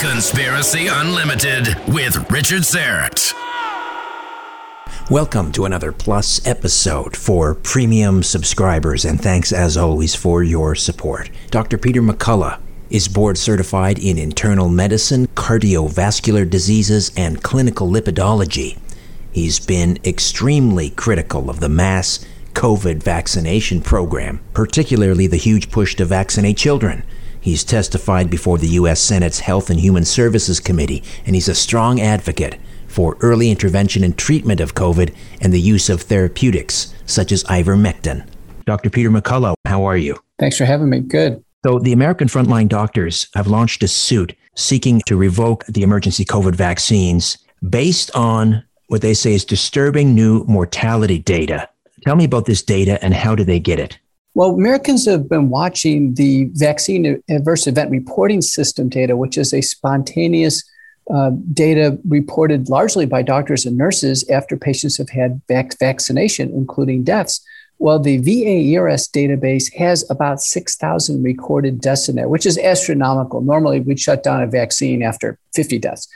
Conspiracy Unlimited with Richard Syrett. Welcome to another Plus episode for premium subscribers, and thanks as always for your support. Dr. Peter McCullough is board certified in internal medicine, cardiovascular diseases, and clinical lipidology. He's been extremely critical of the mass COVID vaccination program, particularly the huge push to vaccinate children. He's testified before the U.S. Senate's Health and Human Services Committee, and he's a strong advocate for early intervention and treatment of COVID and the use of therapeutics such as ivermectin. Dr. Peter McCullough, how are you? Thanks for having me. Good. So, the American Frontline Doctors have launched a suit seeking to revoke the emergency COVID vaccines based on what they say is disturbing new mortality data. Tell me about this data and how do they get it? Well, Americans have been watching the vaccine adverse event reporting system data, which is a spontaneous uh, data reported largely by doctors and nurses after patients have had vac- vaccination, including deaths. Well, the VAERS database has about 6,000 recorded deaths in there, which is astronomical. Normally, we'd shut down a vaccine after 50 deaths.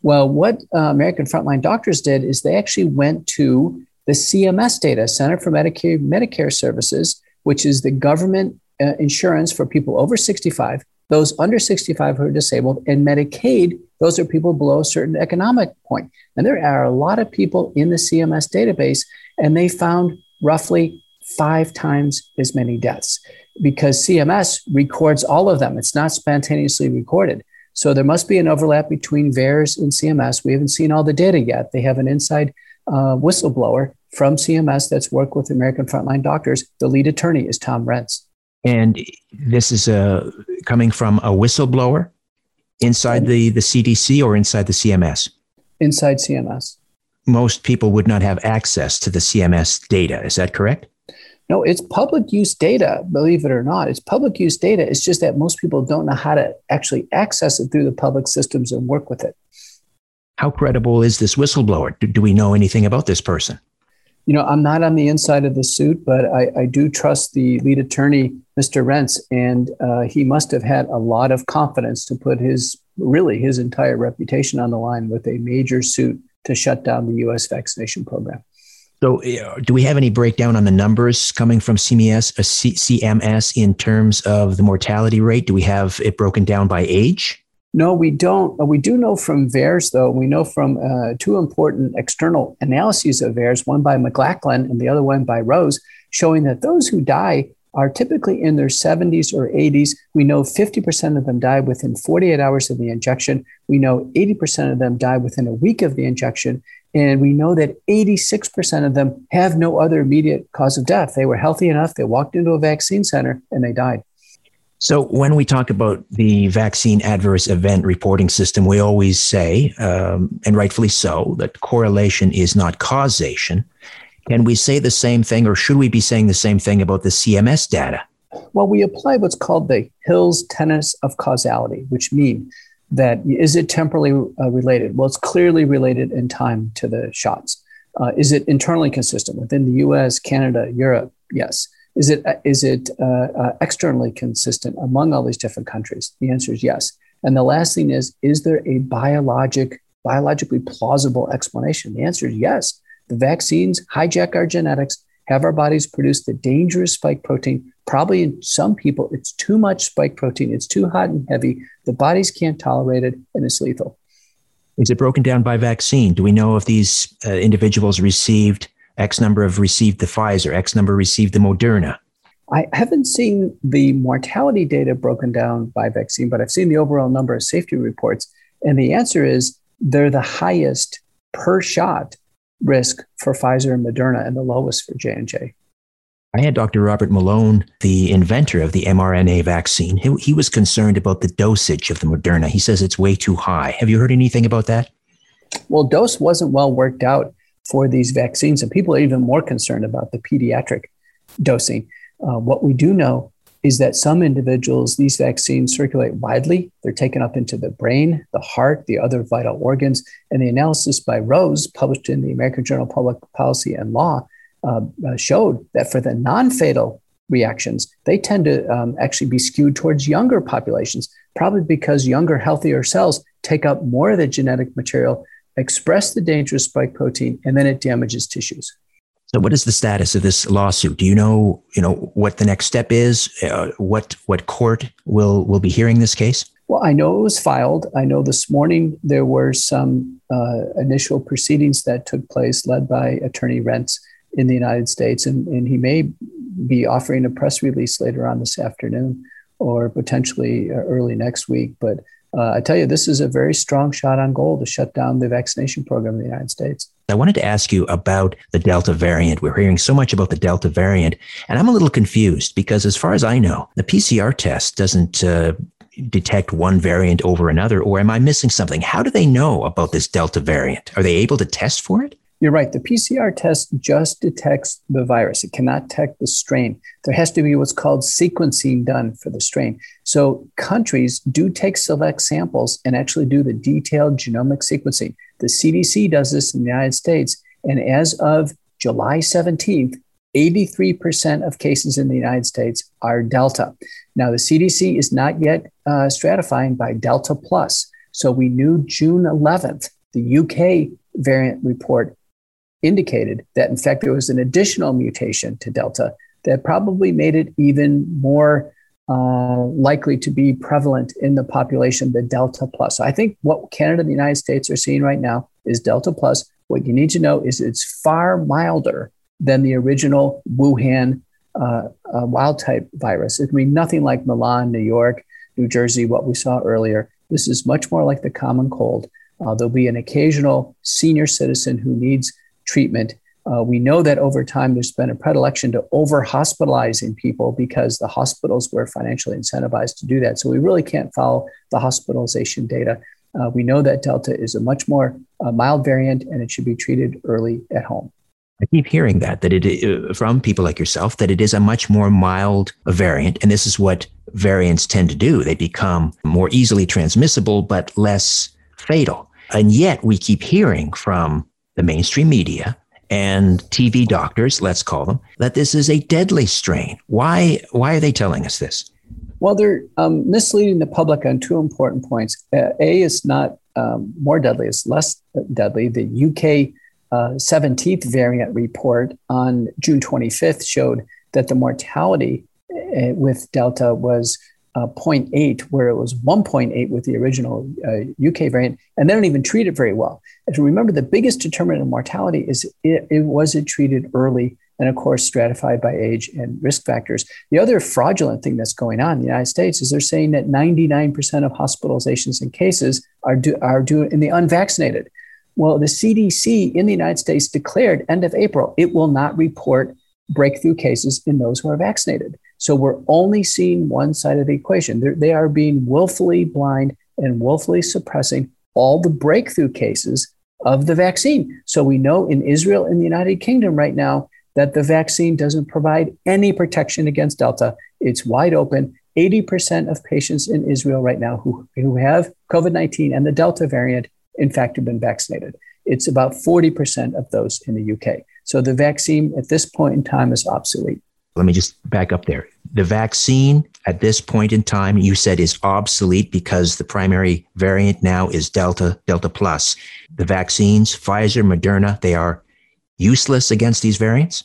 Well, what uh, American Frontline Doctors did is they actually went to the CMS data, Center for Medicare Medicare Services, which is the government uh, insurance for people over 65, those under 65 who are disabled, and Medicaid, those are people below a certain economic point. And there are a lot of people in the CMS database, and they found roughly five times as many deaths because CMS records all of them. It's not spontaneously recorded. So there must be an overlap between VAERS and CMS. We haven't seen all the data yet. They have an inside uh, whistleblower from CMS that's worked with American Frontline Doctors. The lead attorney is Tom Renz. And this is a, coming from a whistleblower inside the, the CDC or inside the CMS? Inside CMS. Most people would not have access to the CMS data. Is that correct? No, it's public use data, believe it or not. It's public use data. It's just that most people don't know how to actually access it through the public systems and work with it. How credible is this whistleblower? Do, do we know anything about this person? You know, I'm not on the inside of the suit, but I, I do trust the lead attorney, Mr. Renz, and uh, he must have had a lot of confidence to put his really his entire reputation on the line with a major suit to shut down the U.S. vaccination program. So, do we have any breakdown on the numbers coming from CMS, uh, C- CMS in terms of the mortality rate? Do we have it broken down by age? No, we don't. We do know from VAERS, though. We know from uh, two important external analyses of VAERS, one by McLachlan and the other one by Rose, showing that those who die are typically in their 70s or 80s. We know 50% of them die within 48 hours of the injection. We know 80% of them die within a week of the injection. And we know that 86% of them have no other immediate cause of death. They were healthy enough, they walked into a vaccine center and they died. So, when we talk about the vaccine adverse event reporting system, we always say, um, and rightfully so, that correlation is not causation. Can we say the same thing, or should we be saying the same thing about the CMS data? Well, we apply what's called the Hill's tenets of causality, which mean that is it temporally uh, related? Well, it's clearly related in time to the shots. Uh, is it internally consistent within the U.S., Canada, Europe? Yes. Is it uh, it uh, uh, externally consistent among all these different countries? The answer is yes. And the last thing is, is there a biologic, biologically plausible explanation? The answer is yes. The vaccines hijack our genetics, have our bodies produce the dangerous spike protein. Probably in some people, it's too much spike protein. It's too hot and heavy. The bodies can't tolerate it, and it's lethal. Is it broken down by vaccine? Do we know if these uh, individuals received X number have received the Pfizer, X number received the Moderna? I haven't seen the mortality data broken down by vaccine, but I've seen the overall number of safety reports. And the answer is they're the highest per shot risk for Pfizer and Moderna and the lowest for J&J. I had Dr. Robert Malone, the inventor of the mRNA vaccine. He, he, was concerned about the dosage of the Moderna. He says it's way too high. Have you heard anything about that? Well, dose wasn't well worked out for these vaccines, and people are even more concerned about the pediatric dosing. Uh, what we do know is that some individuals, these vaccines circulate widely. They're taken up into the brain, the heart, the other vital organs. And the analysis by Rose, published in the American Journal of Public Policy and Law, uh, uh, showed that for the non fatal reactions, they tend to um, actually be skewed towards younger populations, probably because younger, healthier cells take up more of the genetic material, express the dangerous spike protein, and then it damages tissues. So, what is the status of this lawsuit? Do you know, you know, what the next step is? Uh, what what court will will be hearing this case? Well, I know it was filed. I know this morning there were some uh, initial proceedings that took place, led by Attorney Renz in the United States, and, and he may be offering a press release later on this afternoon, or potentially uh, early next week. But uh, I tell you, this is a very strong shot on goal to shut down the vaccination program in the United States. I wanted to ask you about the Delta variant. We're hearing so much about the Delta variant, and I'm a little confused because, as far as I know, the PCR test doesn't uh, detect one variant over another, or am I missing something? How do they know about this Delta variant? Are they able to test for it? You're right. The PCR test just detects the virus. It cannot detect the strain. There has to be what's called sequencing done for the strain. So countries do take select samples and actually do the detailed genomic sequencing. The CDC does this in the United States. And as of July 17th, 83% of cases in the United States are Delta. Now, the CDC is not yet uh, stratifying by Delta plus. So we knew June 11th, the UK variant report indicated that, in fact, there was an additional mutation to Delta that probably made it even more uh, likely to be prevalent in the population, the Delta plus. So I think what Canada and the United States are seeing right now is Delta plus. What you need to know is it's far milder than the original Wuhan uh, uh, wild type virus. It mean nothing like Milan, New York, New Jersey, what we saw earlier. This is much more like the common cold. Uh, there'll be an occasional senior citizen who needs treatment. Uh, we know that over time there's been a predilection to over hospitalizing people because the hospitals were financially incentivized to do that. So we really can't follow the hospitalization data. Uh, we know that Delta is a much more uh, mild variant and it should be treated early at home. I keep hearing that that it from people like yourself that it is a much more mild variant, and this is what variants tend to do. They become more easily transmissible but less fatal. And yet we keep hearing from the mainstream media and TV doctors, let's call them, that this is a deadly strain. Why, why are they telling us this? Well, they're um, misleading the public on two important points. Uh, a is not um, more deadly, it's less deadly. The UK uh, 17th variant report on June 25th showed that the mortality uh, with Delta was uh, 0.8, where it was 1.8 with the original uh, UK variant, and they don't even treat it very well. And remember, the biggest determinant of mortality is it, it was it treated early, and of course stratified by age and risk factors. The other fraudulent thing that's going on in the United States is they're saying that 99% of hospitalizations and cases are do, are due in the unvaccinated. Well, the CDC in the United States declared end of April it will not report breakthrough cases in those who are vaccinated. So we're only seeing one side of the equation. They're, they are being willfully blind and willfully suppressing all the breakthrough cases of the vaccine. So we know in Israel and the United Kingdom right now that the vaccine doesn't provide any protection against Delta. It's wide open. 80% of patients in Israel right now who, who have COVID 19 and the Delta variant, in fact, have been vaccinated. It's about 40% of those in the UK. So the vaccine at this point in time is obsolete. Let me just back up there. The vaccine at this point in time, you said is obsolete because the primary variant now is Delta, Delta Plus. The vaccines, Pfizer, Moderna, they are useless against these variants?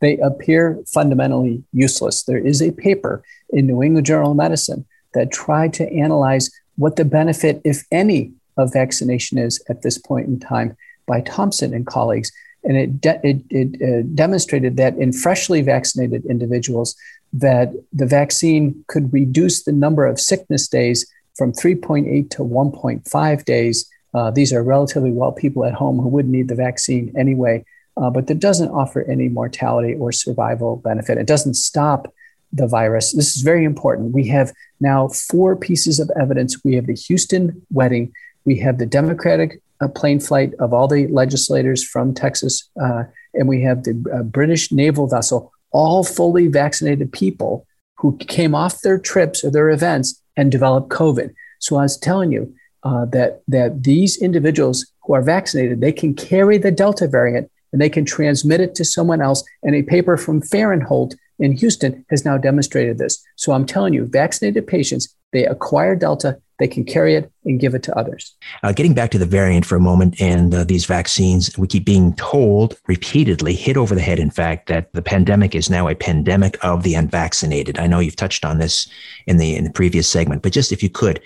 They appear fundamentally useless. There is a paper in New England Journal of Medicine that tried to analyze what the benefit, if any, of vaccination is at this point in time by Thompson and colleagues. And it, de- it, it uh, demonstrated that in freshly vaccinated individuals, that the vaccine could reduce the number of sickness days from 3.8 to 1.5 days. Uh, these are relatively well people at home who would need the vaccine anyway, uh, but that doesn't offer any mortality or survival benefit. It doesn't stop the virus. This is very important. We have now four pieces of evidence. We have the Houston wedding, we have the Democratic uh, plane flight of all the legislators from Texas, uh, and we have the uh, British naval vessel, all fully vaccinated people who came off their trips or their events and developed COVID. So I was telling you uh, that that these individuals who are vaccinated, they can carry the Delta variant and they can transmit it to someone else. And a paper from Farinholt in Houston has now demonstrated this. So I'm telling you, vaccinated patients, they acquire Delta, they can carry it and give it to others. Uh, getting back to the variant for a moment and uh, these vaccines, we keep being told repeatedly, hit over the head, in fact, that the pandemic is now a pandemic of the unvaccinated. I know you've touched on this in the in the previous segment, but just if you could,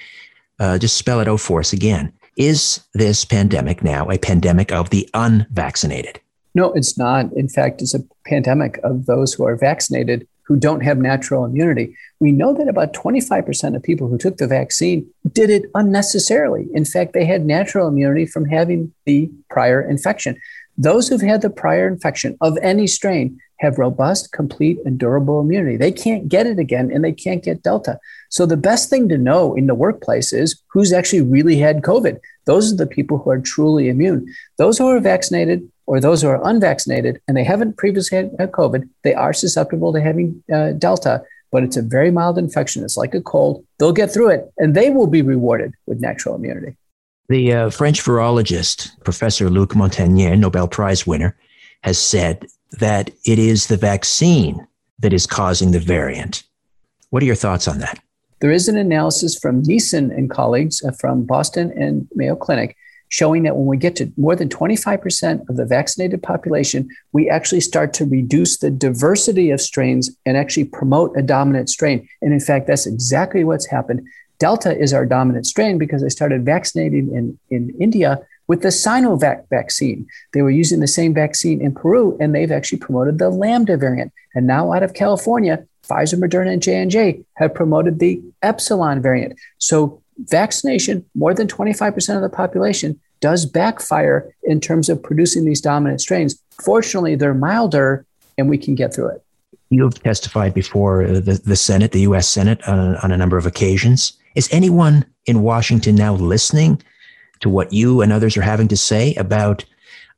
uh, just spell it out for us again. Is this pandemic now a pandemic of the unvaccinated? No, it's not. In fact, it's a pandemic of those who are vaccinated who don't have natural immunity. We know that about 25% of people who took the vaccine did it unnecessarily. In fact, they had natural immunity from having the prior infection. Those who've had the prior infection of any strain have robust, complete, and durable immunity. They can't get it again and they can't get Delta. So, the best thing to know in the workplace is who's actually really had COVID. Those are the people who are truly immune. Those who are vaccinated or those who are unvaccinated and they haven't previously had, COVID, they are susceptible to having uh, Delta, but it's a very mild infection. It's like a cold. They'll get through it and they will be rewarded with natural immunity. The uh, French virologist, Professor Luc Montagnier, Nobel Prize winner, has said that it is the vaccine that is causing the variant. What are your thoughts on that? There is an analysis from Niesen and colleagues uh, from Boston and Mayo Clinic showing that when we get to more than 25% of the vaccinated population, we actually start to reduce the diversity of strains and actually promote a dominant strain. And in fact, that's exactly what's happened. Delta is our dominant strain because they started vaccinating in, in India with the Sinovac vaccine. They were using the same vaccine in Peru, and they've actually promoted the Lambda variant. And now out of California, Pfizer, Moderna, and J&J have promoted the Epsilon variant. So vaccination, more than 25% of the population, does backfire in terms of producing these dominant strains. Fortunately, they're milder and we can get through it. You've testified before the, the Senate, the US Senate, on, on a number of occasions. Is anyone in Washington now listening to what you and others are having to say about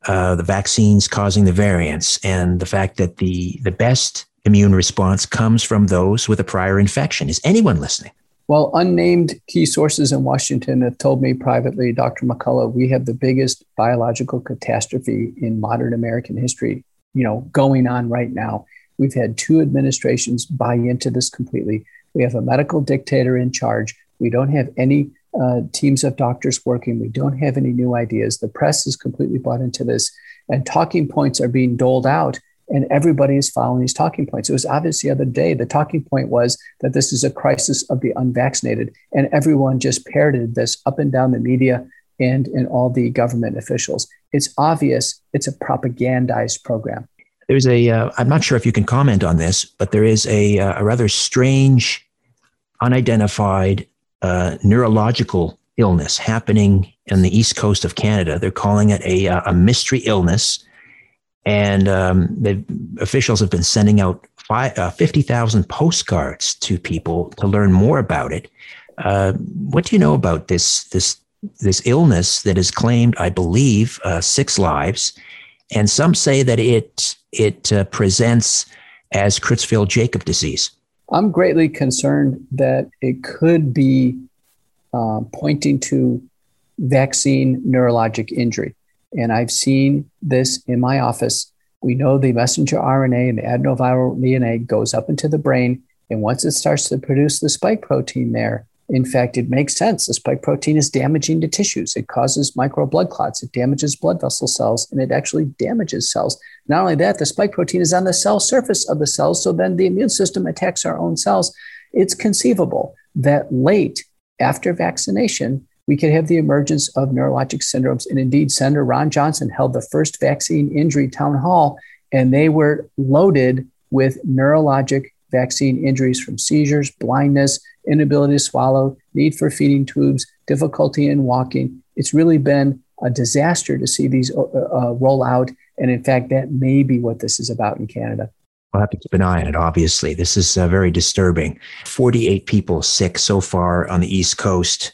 uh, the vaccines causing the variants and the fact that the, the best immune response comes from those with a prior infection? Is anyone listening? Well, unnamed key sources in Washington have told me privately, Dr. McCullough, we have the biggest biological catastrophe in modern American history, you know, going on right now. We've had two administrations buy into this completely. We have a medical dictator in charge. We don't have any uh, teams of doctors working. We don't have any new ideas. The press is completely bought into this, and talking points are being doled out and everybody is following these talking points. It was obvious the other day. The talking point was that this is a crisis of the unvaccinated, and everyone just parroted this up and down the media and in all the government officials. It's obvious it's a propagandized program. There's a. am uh, not sure if you can comment on this, but there is a, uh, a rather strange, unidentified uh, neurological illness happening in the east coast of Canada. They're calling it a, uh, a mystery illness and um, the officials have been sending out uh, 50,000 postcards to people to learn more about it. Uh, what do you know about this, this, this illness that has claimed, I believe, uh, six lives? And some say that it, it uh, presents as Creutzfeldt Jacob disease. I'm greatly concerned that it could be uh, pointing to vaccine neurologic injury. And I've seen this in my office. We know the messenger RNA and the adenoviral DNA goes up into the brain. And once it starts to produce the spike protein there, in fact, it makes sense. The spike protein is damaging to tissues. It causes micro blood clots. It damages blood vessel cells and it actually damages cells. Not only that, the spike protein is on the cell surface of the cells. So then the immune system attacks our own cells. It's conceivable that late after vaccination, we could have the emergence of neurologic syndromes. And indeed, Senator Ron Johnson held the first vaccine injury town hall, and they were loaded with neurologic vaccine injuries from seizures, blindness, inability to swallow, need for feeding tubes, difficulty in walking. It's really been a disaster to see these uh, uh, roll out. And in fact, that may be what this is about in Canada. We'll have to keep an eye on it, obviously. This is uh, very disturbing. 48 people sick so far on the East Coast,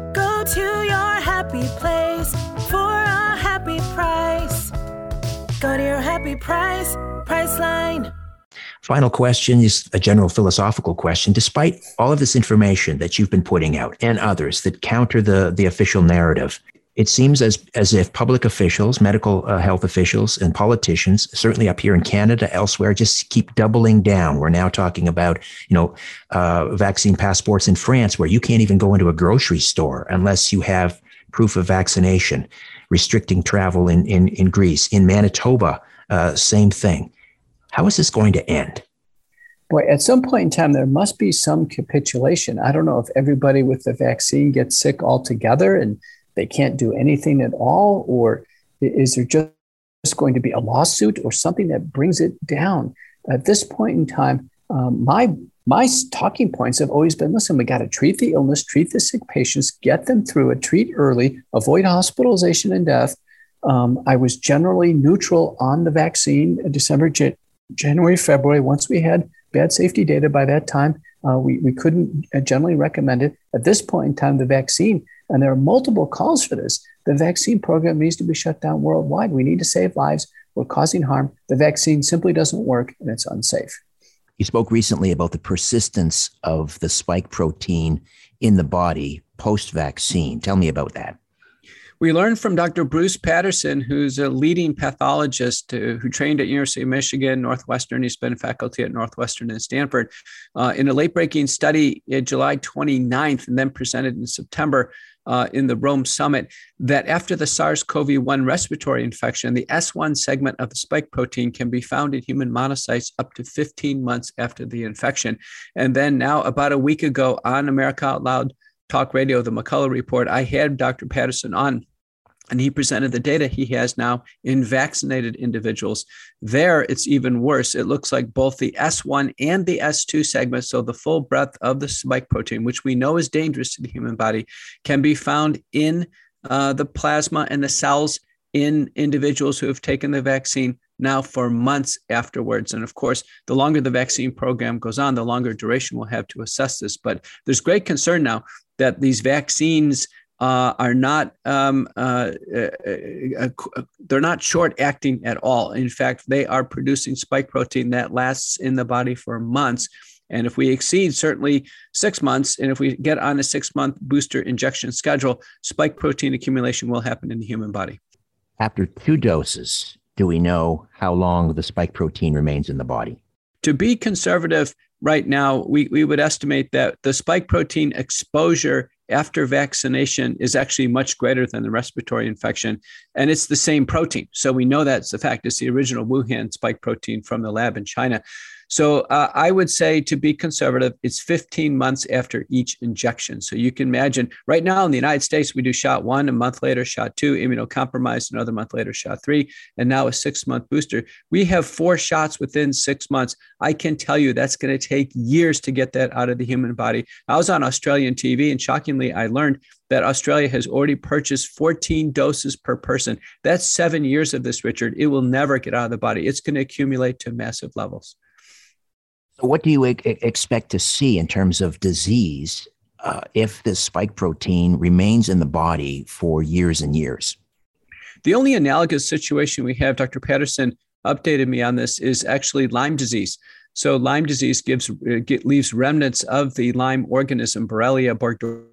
Go to your happy place for a happy price. Go to your happy price, Priceline. Final question is a general philosophical question. Despite all of this information that you've been putting out and others that counter the, the official narrative, it seems as, as if public officials, medical uh, health officials, and politicians, certainly up here in Canada, elsewhere, just keep doubling down. We're now talking about, you know, uh, vaccine passports in France, where you can't even go into a grocery store unless you have proof of vaccination, restricting travel in, in, in Greece. In Manitoba, uh, same thing. How is this going to end? Boy, at some point in time, there must be some capitulation. I don't know if everybody with the vaccine gets sick altogether and they can't do anything at all, or is there just going to be a lawsuit or something that brings it down? At this point in time, um, my my talking points have always been listen, we got to treat the illness, treat the sick patients, get them through it, treat early, avoid hospitalization and death. Um, I was generally neutral on the vaccine in December, January, February, once we had bad safety data by that time, uh, we, we couldn't uh, generally recommend it. At this point in time, the vaccine, and there are multiple calls for this, the vaccine program needs to be shut down worldwide. We need to save lives. We're causing harm. The vaccine simply doesn't work and it's unsafe. You spoke recently about the persistence of the spike protein in the body post vaccine. Tell me about that. We learned from Dr. Bruce Patterson, who's a leading pathologist uh, who trained at University of Michigan, Northwestern. He's been faculty at Northwestern and Stanford. Uh, in a late-breaking study July 29th and then presented in September uh, in the Rome Summit, that after the SARS-CoV-1 respiratory infection, the S1 segment of the spike protein can be found in human monocytes up to 15 months after the infection. And then now, about a week ago on America Out Loud Talk Radio, the McCullough Report, I had Dr. Patterson on and he presented the data he has now in vaccinated individuals. There, it's even worse. It looks like both the S1 and the S2 segments, so the full breadth of the spike protein, which we know is dangerous to the human body, can be found in uh, the plasma and the cells in individuals who have taken the vaccine now for months afterwards. And of course, the longer the vaccine program goes on, the longer duration we'll have to assess this. But there's great concern now that these vaccines uh, are not um, uh, uh, uh, uh, they're not short acting at all. In fact, they are producing spike protein that lasts in the body for months. And if we exceed certainly six months, and if we get on a six month booster injection schedule, spike protein accumulation will happen in the human body. After two doses, do we know how long the spike protein remains in the body? To be conservative, right now, we, we would estimate that the spike protein exposure after vaccination is actually much greater than the respiratory infection. And it's the same protein. So we know that's the fact. It's the original Wuhan spike protein from the lab in China. So uh, I would say to be conservative, it's 15 months after each injection. So you can imagine right now in the United States, we do shot one, a month later, shot two, immunocompromised, another month later, shot three, and now a six month booster. We have four shots within six months. I can tell you that's going to take years to get that out of the human body. I was on Australian TV, and shockingly, I learned that Australia has already purchased 14 doses per person. That's seven years of this, Richard. It will never get out of the body. It's going to accumulate to massive levels. What do you e- expect to see in terms of disease uh, if this spike protein remains in the body for years and years? The only analogous situation we have, Dr. Patterson updated me on this, is actually Lyme disease. So Lyme disease gives uh, get, leaves remnants of the Lyme organism, Borrelia burgdorferi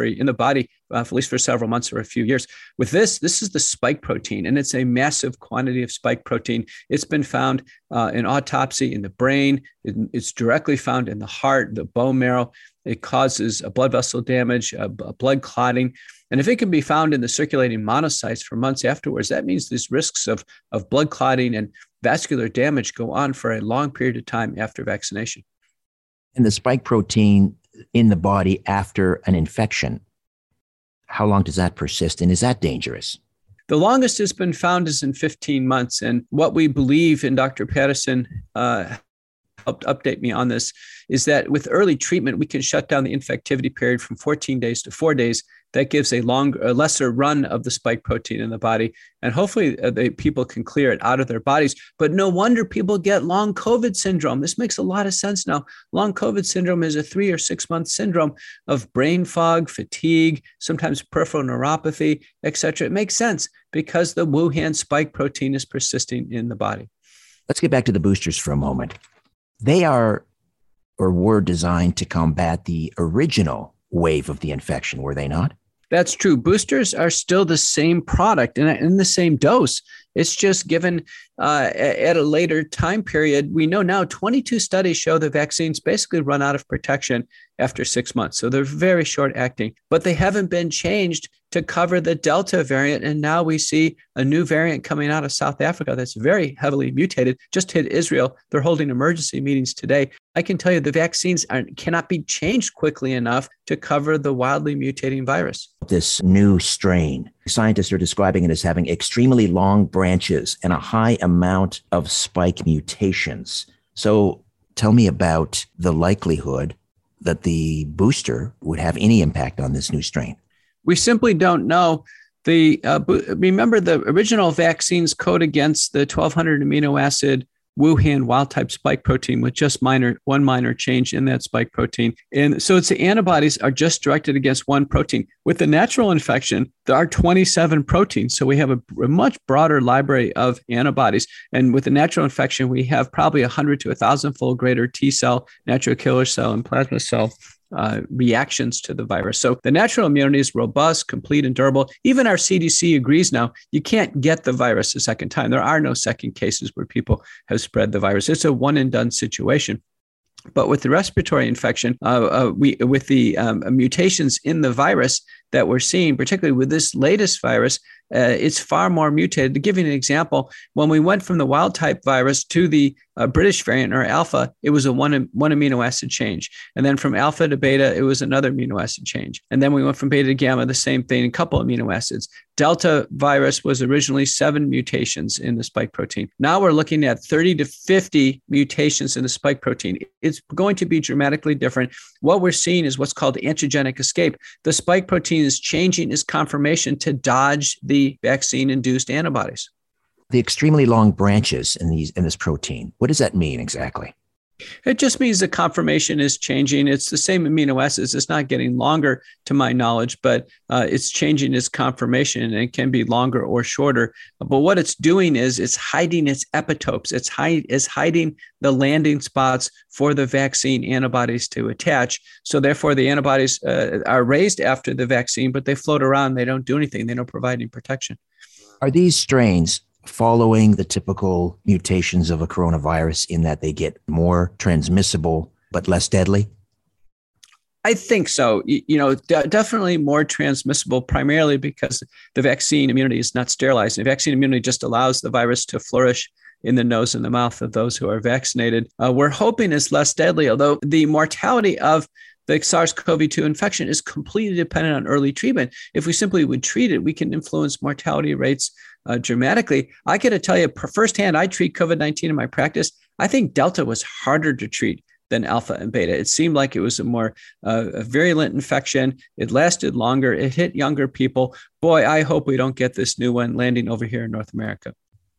in the body, uh, at least for several months or a few years. With this, this is the spike protein, and it's a massive quantity of spike protein. It's been found uh, in autopsy in the brain. It, it's directly found in the heart, the bone marrow. It causes a blood vessel damage, blood clotting. And if it can be found in the circulating monocytes for months afterwards, that means these risks of, of blood clotting and vascular damage go on for a long period of time after vaccination. And the spike protein in the body after an infection. How long does that persist? And is that dangerous? The longest has been found is in 15 months. And what we believe, and Dr. Patterson uh, helped update me on this, is that with early treatment, we can shut down the infectivity period from 14 days to four days that gives a longer, a lesser run of the spike protein in the body, and hopefully uh, the people can clear it out of their bodies. But no wonder people get long COVID syndrome. This makes a lot of sense now. Long COVID syndrome is a three or six month syndrome of brain fog, fatigue, sometimes peripheral neuropathy, etc. It makes sense because the Wuhan spike protein is persisting in the body. Let's get back to the boosters for a moment. They are or were designed to combat the original wave of the infection, were they not? That's true. Boosters are still the same product and in the same dose. It's just given uh, at a later time period. We know now 22 studies show the vaccines basically run out of protection after six months. So they're very short acting, but they haven't been changed to cover the Delta variant. And now we see a new variant coming out of South Africa that's very heavily mutated, just hit Israel. They're holding emergency meetings today. I can tell you the vaccines are, cannot be changed quickly enough to cover the wildly mutating virus. This new strain, scientists are describing it as having extremely long branches and a high amount of spike mutations. So tell me about the likelihood that the booster would have any impact on this new strain. We simply don't know. The uh, remember the original vaccines code against the 1200 amino acid Wuhan wild type spike protein with just minor one minor change in that spike protein. And so it's the antibodies are just directed against one protein. With the natural infection, there are 27 proteins. So we have a, a much broader library of antibodies. And with the natural infection, we have probably 100 to 1,000 fold greater T cell, natural killer cell, and plasma cell uh, reactions to the virus. So the natural immunity is robust, complete, and durable. Even our CDC agrees now you can't get the virus a second time. There are no second cases where people have spread the virus. It's a one and done situation. But with the respiratory infection, uh, uh, we with the um, mutations in the virus that we're seeing, particularly with this latest virus, uh, it's far more mutated. To give you an example, when we went from the wild type virus to the uh, British variant or alpha, it was a one, one amino acid change. And then from alpha to beta, it was another amino acid change. And then we went from beta to gamma, the same thing, a couple amino acids. Delta virus was originally seven mutations in the spike protein. Now we're looking at 30 to 50 mutations in the spike protein. It's going to be dramatically different. What we're seeing is what's called antigenic escape. The spike protein is changing its conformation to dodge the vaccine induced antibodies. The extremely long branches in these in this protein, what does that mean exactly? It just means the conformation is changing. It's the same amino acids. It's not getting longer, to my knowledge, but uh, it's changing its conformation and it can be longer or shorter. But what it's doing is it's hiding its epitopes. It's, hide, it's hiding the landing spots for the vaccine antibodies to attach. So therefore, the antibodies uh, are raised after the vaccine, but they float around. They don't do anything. They don't provide any protection. Are these strains following the typical mutations of a coronavirus in that they get more transmissible but less deadly? I think so. You, know, definitely more transmissible, primarily because the vaccine immunity is not sterilized. The vaccine immunity just allows the virus to flourish in the nose and the mouth of those who are vaccinated. Uh, we're hoping is less deadly, although the mortality of the SARS CoV 2 infection is completely dependent on early treatment. If we simply would treat it, we can influence mortality rates uh, dramatically. I got to tell you, firsthand, I treat COVID 19 in my practice. I think Delta was harder to treat than alpha and beta. It seemed like it was a more uh, a virulent infection. It lasted longer. It hit younger people. Boy, I hope we don't get this new one landing over here in North America.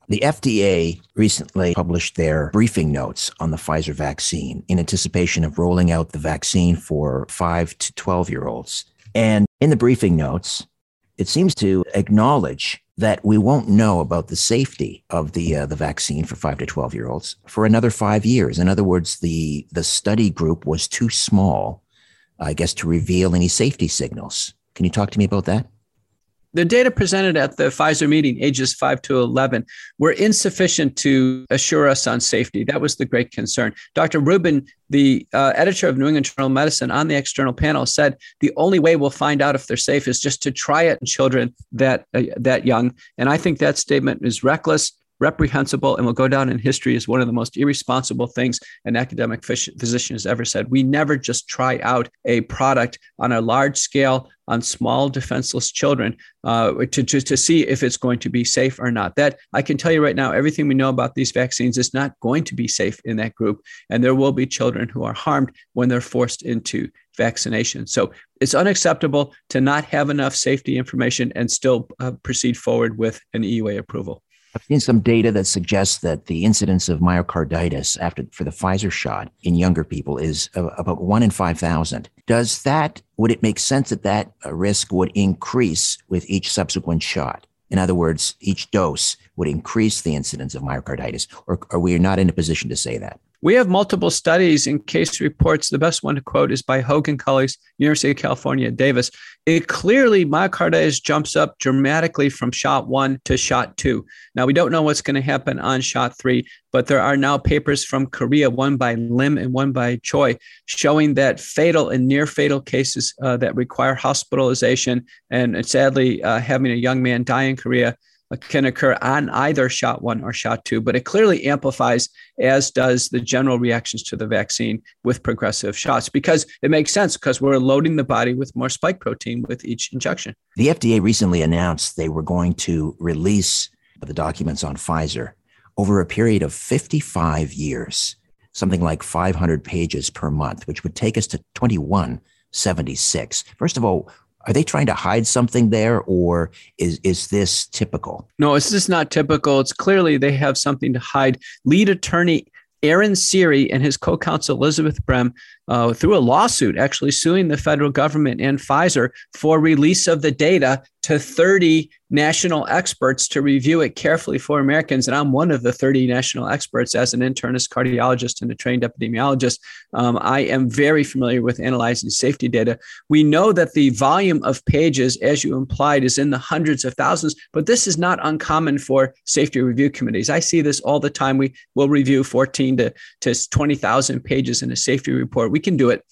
The FDA recently published their briefing notes on the Pfizer vaccine in anticipation of rolling out the vaccine for 5 to 12 year olds. And in the briefing notes, it seems to acknowledge that we won't know about the safety of the uh, the vaccine for 5 to 12 year olds for another 5 years. In other words, the the study group was too small, I guess to reveal any safety signals. Can you talk to me about that? The data presented at the Pfizer meeting, ages 5 to 11, were insufficient to assure us on safety. That was the great concern. Dr. Rubin, the uh, editor of New England Journal of Medicine on the external panel, said the only way we'll find out if they're safe is just to try it in children that, uh, that young. And I think that statement is reckless reprehensible and will go down in history as one of the most irresponsible things an academic physician has ever said. We never just try out a product on a large scale on small defenseless children uh, to, to, to see if it's going to be safe or not. That I can tell you right now, everything we know about these vaccines is not going to be safe in that group. And there will be children who are harmed when they're forced into vaccination. So it's unacceptable to not have enough safety information and still uh, proceed forward with an EUA approval. I've seen some data that suggests that the incidence of myocarditis after for the Pfizer shot in younger people is about one in 5,000. Does that, would it make sense that that uh, risk would increase with each subsequent shot? In other words, each dose would increase the incidence of myocarditis, or are we not in a position to say that? We have multiple studies and case reports. The best one to quote is by Hogan colleagues, University of California, Davis. It clearly myocarditis jumps up dramatically from shot one to shot two. Now we don't know what's going to happen on shot three, but there are now papers from Korea, one by Lim and one by Choi, showing that fatal and near fatal cases uh, that require hospitalization and sadly uh, having a young man die in Korea Uh, can occur on either shot one or shot two, but it clearly amplifies, as does the general reactions to the vaccine with progressive shots, because it makes sense because we're loading the body with more spike protein with each injection. The FDA recently announced they were going to release the documents on Pfizer over a period of 55 years, something like 500 pages per month, which would take us to 2176. First of all, are they trying to hide something there or is is this typical? No it's just not typical. It's clearly they have something to hide. Lead attorney Aaron Siri and his co-counsel Elizabeth Brehm uh, through a lawsuit, actually suing the federal government and Pfizer for release of the data to 30 national experts to review it carefully for Americans. And I'm one of the 30 national experts as an internist cardiologist and a trained epidemiologist. Um, I am very familiar with analyzing safety data. We know that the volume of pages, as you implied, is in the hundreds of thousands, but this is not uncommon for safety review committees. I see this all the time. We will review 14 to, to 20,000 pages in a safety report. We can do it.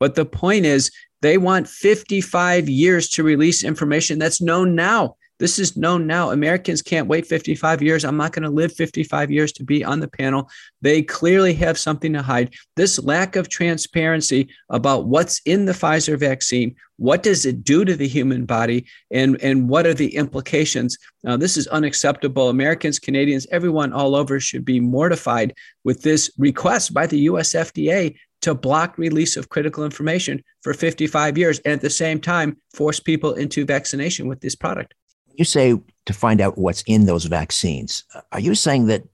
But the point is, they want 55 years to release information that's known now. This is known now. Americans can't wait 55 years. I'm not going to live 55 years to be on the panel. They clearly have something to hide. This lack of transparency about what's in the Pfizer vaccine, what does it do to the human body, and, and what are the implications? Now, this is unacceptable. Americans, Canadians, everyone all over should be mortified with this request by the US FDA to block release of critical information for 55 years and at the same time force people into vaccination with this product you say to find out what's in those vaccines, are you saying that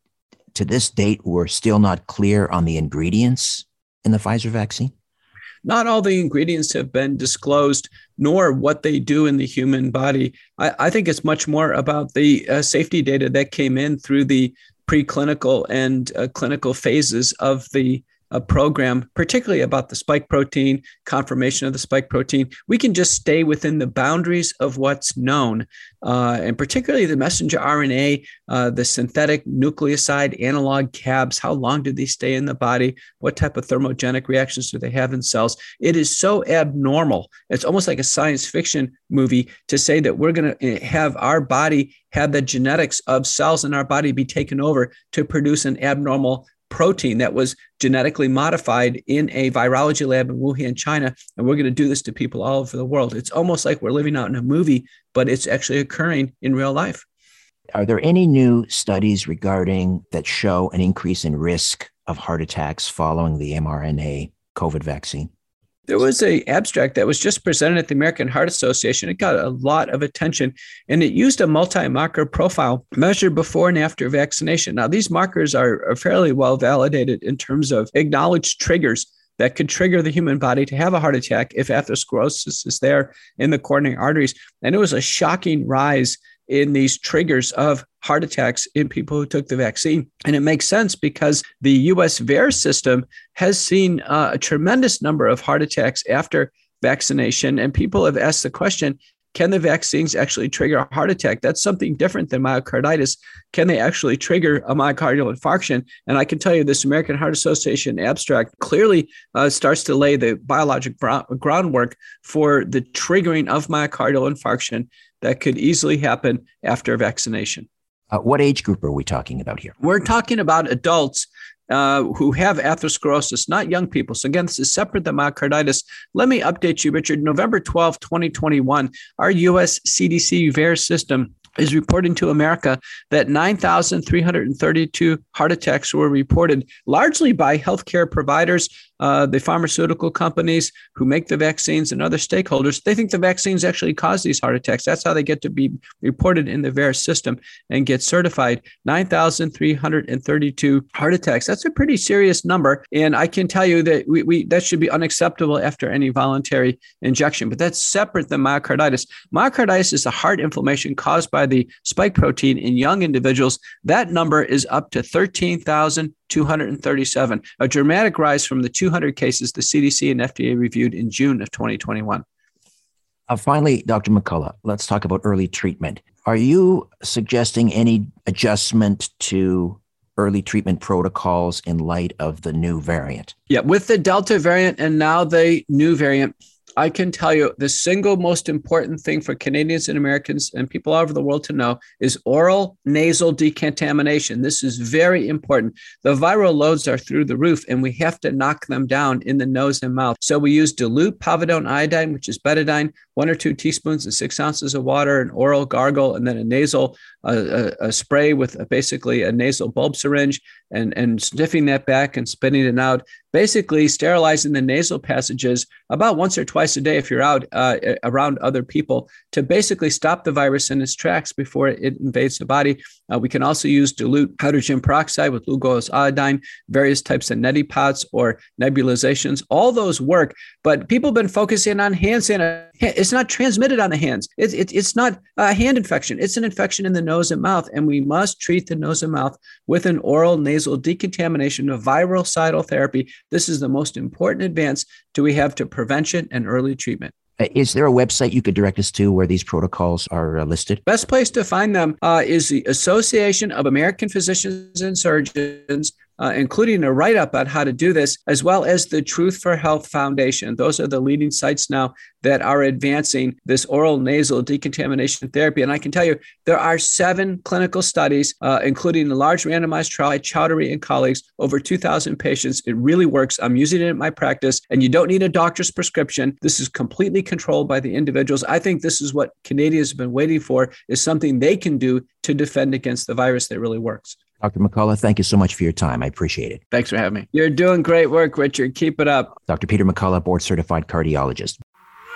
to this date we're still not clear on the ingredients in the Pfizer vaccine? Not all the ingredients have been disclosed, nor what they do in the human body. I, I think it's much more about the uh, safety data that came in through the preclinical and uh, clinical phases of the a program, particularly about the spike protein, confirmation of the spike protein, we can just stay within the boundaries of what's known, uh, and particularly the messenger RNA, uh, the synthetic nucleoside analog CABs. How long do they stay in the body? What type of thermogenic reactions do they have in cells? It is so abnormal. It's almost like a science fiction movie to say that we're going to eh, have our body have the genetics of cells in our body be taken over to produce an abnormal protein that was genetically modified in a virology lab in Wuhan, China. And we're going to do this to people all over the world. It's almost like we're living out in a movie, but it's actually occurring in real life. Are there any new studies regarding that show an increase in risk of heart attacks following the mRNA COVID vaccine? There was a abstract that was just presented at the American Heart Association. It got a lot of attention and it used a multi-marker profile measured before and after vaccination. Now, these markers are, are fairly well validated in terms of acknowledged triggers that could trigger the human body to have a heart attack if atherosclerosis is there in the coronary arteries. And it was a shocking rise in these triggers of heart attacks in people who took the vaccine. And it makes sense because the US VAERS system has seen uh, a tremendous number of heart attacks after vaccination. And people have asked the question can the vaccines actually trigger a heart attack? That's something different than myocarditis. Can they actually trigger a myocardial infarction? And I can tell you, this American Heart Association abstract clearly uh, starts to lay the biologic groundwork for the triggering of myocardial infarction that could easily happen after vaccination. Uh, what age group are we talking about here? We're talking about adults uh, who have atherosclerosis, not young people. So, again, this is separate than myocarditis. Let me update you, Richard. November 12, 2021, our US CDC VAERS system is reporting to America that 9,332 heart attacks were reported largely by healthcare providers uh, the pharmaceutical companies who make the vaccines and other stakeholders, they think the vaccines actually cause these heart attacks. That's how they get to be reported in the VAERS system and get certified. 9,332 heart attacks. That's a pretty serious number. And I can tell you that we, we that should be unacceptable after any voluntary injection, but that's separate than myocarditis. Myocarditis is a heart inflammation caused by the spike protein in young individuals. That number is up to 13,237, a dramatic rise from the 200 cases the CDC and FDA reviewed in June of 2021. Uh, finally, Dr. McCullough, let's talk about early treatment. Are you suggesting any adjustment to early treatment protocols in light of the new variant? Yeah, with the Delta variant and now the new variant, I can tell you the single most important thing for Canadians and Americans and people all over the world to know is oral nasal decontamination. This is very important. The viral loads are through the roof and we have to knock them down in the nose and mouth. So we use dilute povidone iodine, which is betadine, one or two teaspoons and six ounces of water, an oral gargle, and then a nasal a, a, spray with a, basically a nasal bulb syringe and, and sniffing that back and spitting it out, basically sterilizing the nasal passages about once or twice a day if you're out uh, around other people to basically stop the virus in its tracks before it invades the body. Uh, we can also use dilute hydrogen peroxide with Lugol's iodine, various types of neti pots or nebulizations. All those work, but people have been focusing on hand sanitizer. It's not transmitted on the hands. It's, it, it's not a hand infection. It's an infection in the nose and mouth, and we must treat the nose and mouth with an oral nasal decontamination of virucidal therapy. This is the most important advance do we have to prevention and early treatment. Uh, is there a website you could direct us to where these protocols are uh, listed? Best place to find them uh, is the Association of American Physicians and Surgeons uh, including a write up on how to do this, as well as the Truth for Health Foundation. Those are the leading sites now that are advancing this oral nasal decontamination therapy. And I can tell you, there are seven clinical studies, uh, including a large randomized trial by Chowdhury and colleagues, over 2,000 patients. It really works. I'm using it in my practice, and you don't need a doctor's prescription. This is completely controlled by the individuals. I think this is what Canadians have been waiting for, is something they can do to defend against the virus that really works. Dr. McCullough, thank you so much for your time. I appreciate it. Thanks for having me. You're doing great work, Richard. Keep it up. Dr. Peter McCullough, board certified cardiologist.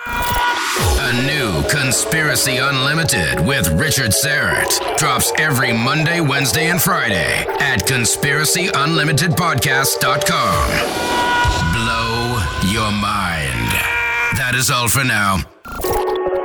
A new Conspiracy Unlimited with Richard Syrett drops every Monday, Wednesday, and Friday at conspiracyunlimitedpodcast.com. Blow your mind. That is all for now.